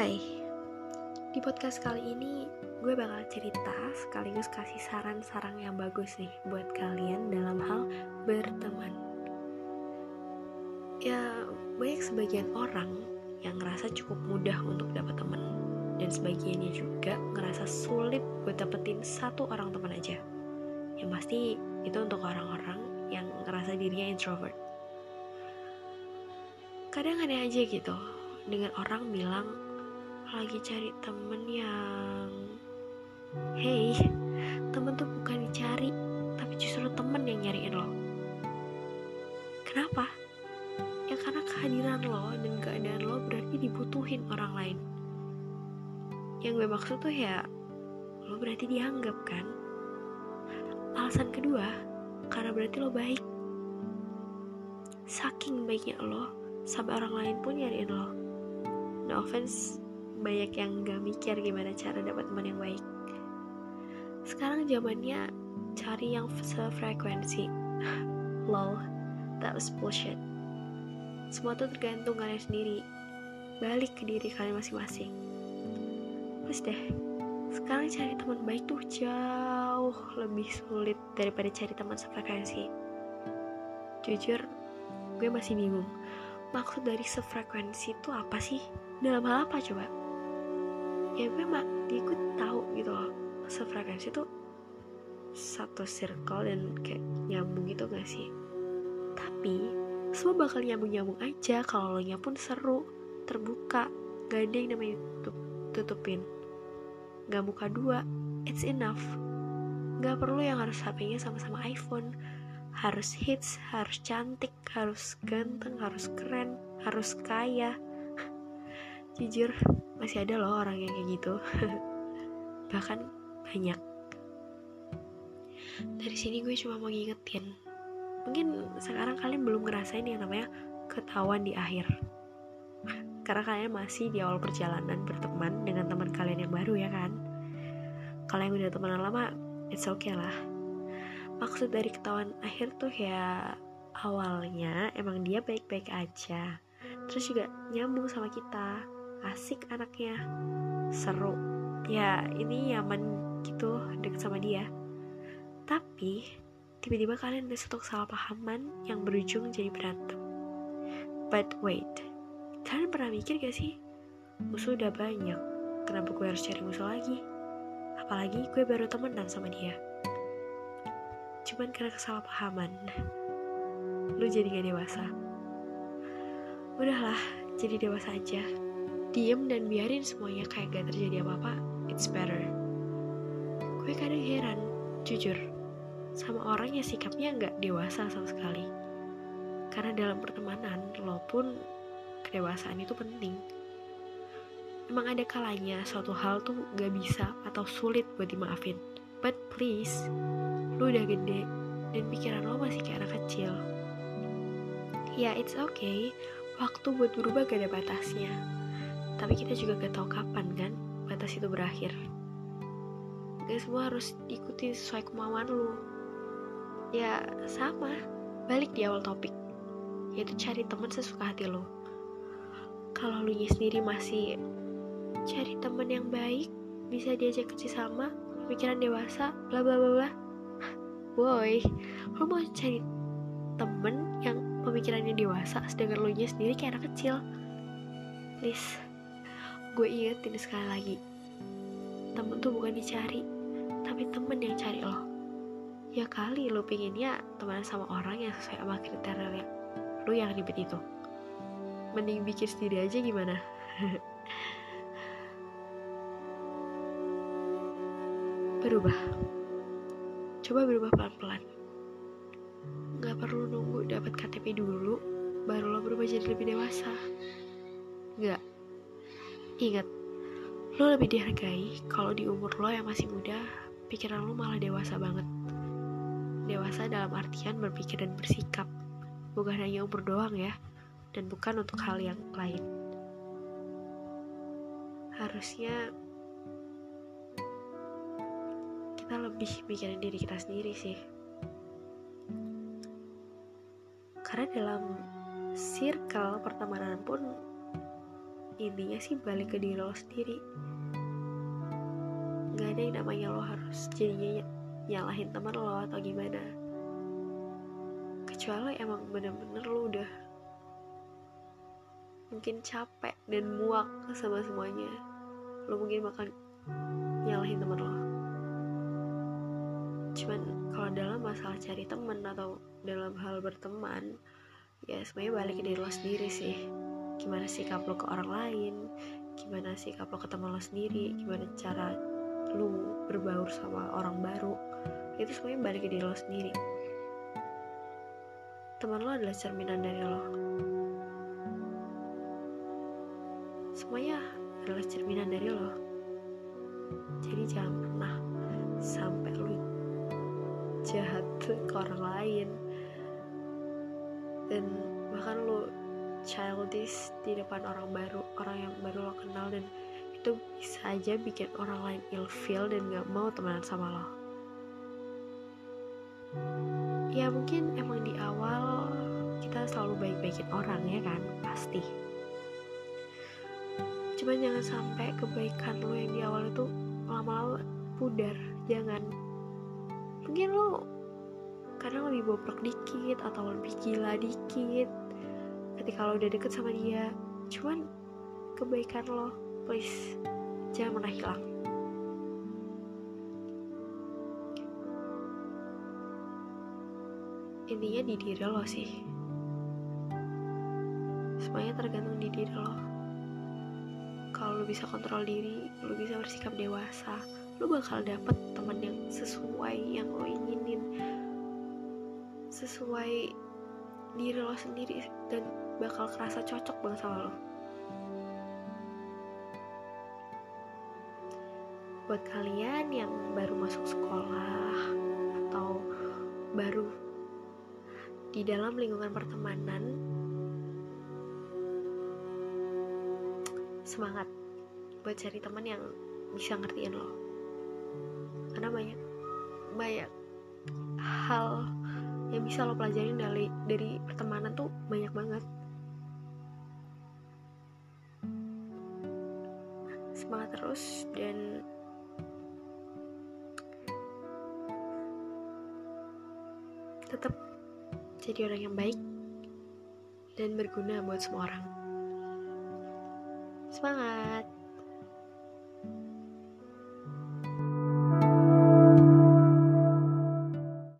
Hai, di podcast kali ini gue bakal cerita sekaligus kasih saran-saran yang bagus nih buat kalian dalam hal berteman. Ya, banyak sebagian orang yang ngerasa cukup mudah untuk dapat teman dan sebagiannya juga ngerasa sulit buat dapetin satu orang teman aja. Yang pasti itu untuk orang-orang yang ngerasa dirinya introvert. Kadang aneh aja gitu, dengan orang bilang lagi cari temen yang hey temen tuh bukan dicari tapi justru temen yang nyariin lo. Kenapa? Ya karena kehadiran lo dan keadaan lo berarti dibutuhin orang lain. Yang gue maksud tuh ya lo berarti dianggap kan? Alasan kedua karena berarti lo baik. Saking baiknya lo sampai orang lain pun nyariin lo. No offense banyak yang gak mikir gimana cara dapat teman yang baik. Sekarang zamannya cari yang sefrekuensi. Lol that was bullshit. Semua tuh tergantung kalian sendiri. Balik ke diri kalian masing-masing. Terus deh sekarang cari teman baik tuh jauh lebih sulit daripada cari teman sefrekuensi. Jujur gue masih bingung. Maksud dari sefrekuensi itu apa sih? Dalam hal apa coba ya gue mak gue tahu gitu loh. Sefrekuensi tuh satu circle dan kayak nyambung gitu gak sih? Tapi semua bakal nyambung-nyambung aja. Kalau lo nya pun seru terbuka gak ada yang namanya tutup, tutupin. Gak muka dua it's enough. Gak perlu yang harus HP-nya sama-sama iPhone. Harus hits, harus cantik, harus ganteng, harus keren, harus kaya. Jujur, masih ada loh orang yang kayak gitu. Bahkan banyak. Dari sini gue cuma mau ngingetin. Mungkin sekarang kalian belum ngerasain yang namanya ketahuan di akhir. Karena kalian masih di awal perjalanan berteman dengan teman kalian yang baru ya kan. Kalau yang udah temenan lama, it's okay lah maksud dari ketahuan akhir tuh ya awalnya emang dia baik-baik aja terus juga nyambung sama kita asik anaknya. Seru. Ya ini nyaman gitu deket sama dia. Tapi tiba-tiba kalian ada satu kesalahpahaman yang berujung jadi berantem. But wait kalian pernah mikir gak sih? Musuh udah banyak. Kenapa gue harus cari musuh lagi? Apalagi gue baru temenan sama dia. Cuman karena kesalahpahaman lu jadi gak dewasa. Udahlah jadi dewasa aja diem dan biarin semuanya kayak gak terjadi apa-apa it's better. Gue kadang heran jujur sama orang yang sikapnya gak dewasa sama sekali. Karena dalam pertemanan lo pun kedewasaan itu penting emang ada kalanya suatu hal tuh gak bisa atau sulit buat dimaafin. But please lu udah gede dan pikiran lo masih kayak anak kecil. Ya it's okay. Waktu buat berubah gak ada batasnya tapi kita juga gak tahu kapan kan? Batas itu berakhir. Gak semua harus diikuti sesuai kemauan lu. Ya sama. Balik di awal topik. Yaitu cari teman sesuka hati lo kalau lu sendiri masih cari teman yang baik bisa diajak kerja sama pikiran dewasa bla bla bla bla. Boy lo mau cari temen yang pemikirannya dewasa sedangkan lo nya sendiri kayak anak kecil. Please gue ingetin sekali lagi. Temen tuh bukan dicari tapi temen yang cari lo. Ya kali lo pengennya teman sama orang yang sesuai sama kriteria lo yang ribet itu. Mending bikin sendiri aja gimana? Berubah. Coba berubah pelan-pelan. Gak perlu nunggu dapat KTP dulu baru lo berubah jadi lebih dewasa. Gak ingat lo lebih dihargai kalau di umur lo yang masih muda pikiran lo malah dewasa banget. Dewasa dalam artian berpikir dan bersikap bukan hanya umur doang ya dan bukan untuk hal yang lain. Harusnya kita lebih mikirin diri kita sendiri sih. Karena dalam circle pertemanan pun intinya sih balik ke diri lo sendiri. Nggak ada yang namanya lo harus jadinya nyalahin teman lo atau gimana. Kecuali emang bener-bener lo udah mungkin capek dan muak sama semuanya lo mungkin bakal nyalahin teman lo. Cuman kalau dalam masalah cari teman atau dalam hal berteman ya semuanya balik ke diri lo sendiri sih gimana sikap lo ke orang lain gimana sikap lo ke teman lo sendiri gimana cara lu berbaur sama orang baru itu semuanya balik ke diri lo sendiri. Teman lo adalah cerminan dari lo. Semuanya adalah cerminan dari lo. Jadi jangan pernah sampai lu jahat ke orang lain. Dan bahkan lu childish di depan orang baru orang yang baru lo kenal dan itu bisa aja bikin orang lain ilfeel dan gak mau temenan sama lo. Ya mungkin emang di awal kita selalu baik-baikin orang ya kan? Pasti. Cuman jangan sampai kebaikan lo yang di awal itu lama-lama pudar jangan. Mungkin lo kadang lebih bobrok dikit atau lebih gila dikit ketika lo udah deket sama dia cuman kebaikan lo please jangan pernah hilang. Intinya di diri lo sih. Semuanya tergantung di diri lo. Kalau lo bisa kontrol diri lo bisa bersikap dewasa lo bakal dapet teman yang sesuai yang lo inginin. Sesuai diri lo sendiri dan bakal kerasa cocok banget sama lo. Buat kalian yang baru masuk sekolah atau baru di dalam lingkungan pertemanan semangat buat cari teman yang bisa ngertiin lo. Karena banyak banyak bisa lo pelajarin dari dari pertemanan tuh banyak banget semangat terus dan tetap jadi orang yang baik dan berguna buat semua orang. Semangat!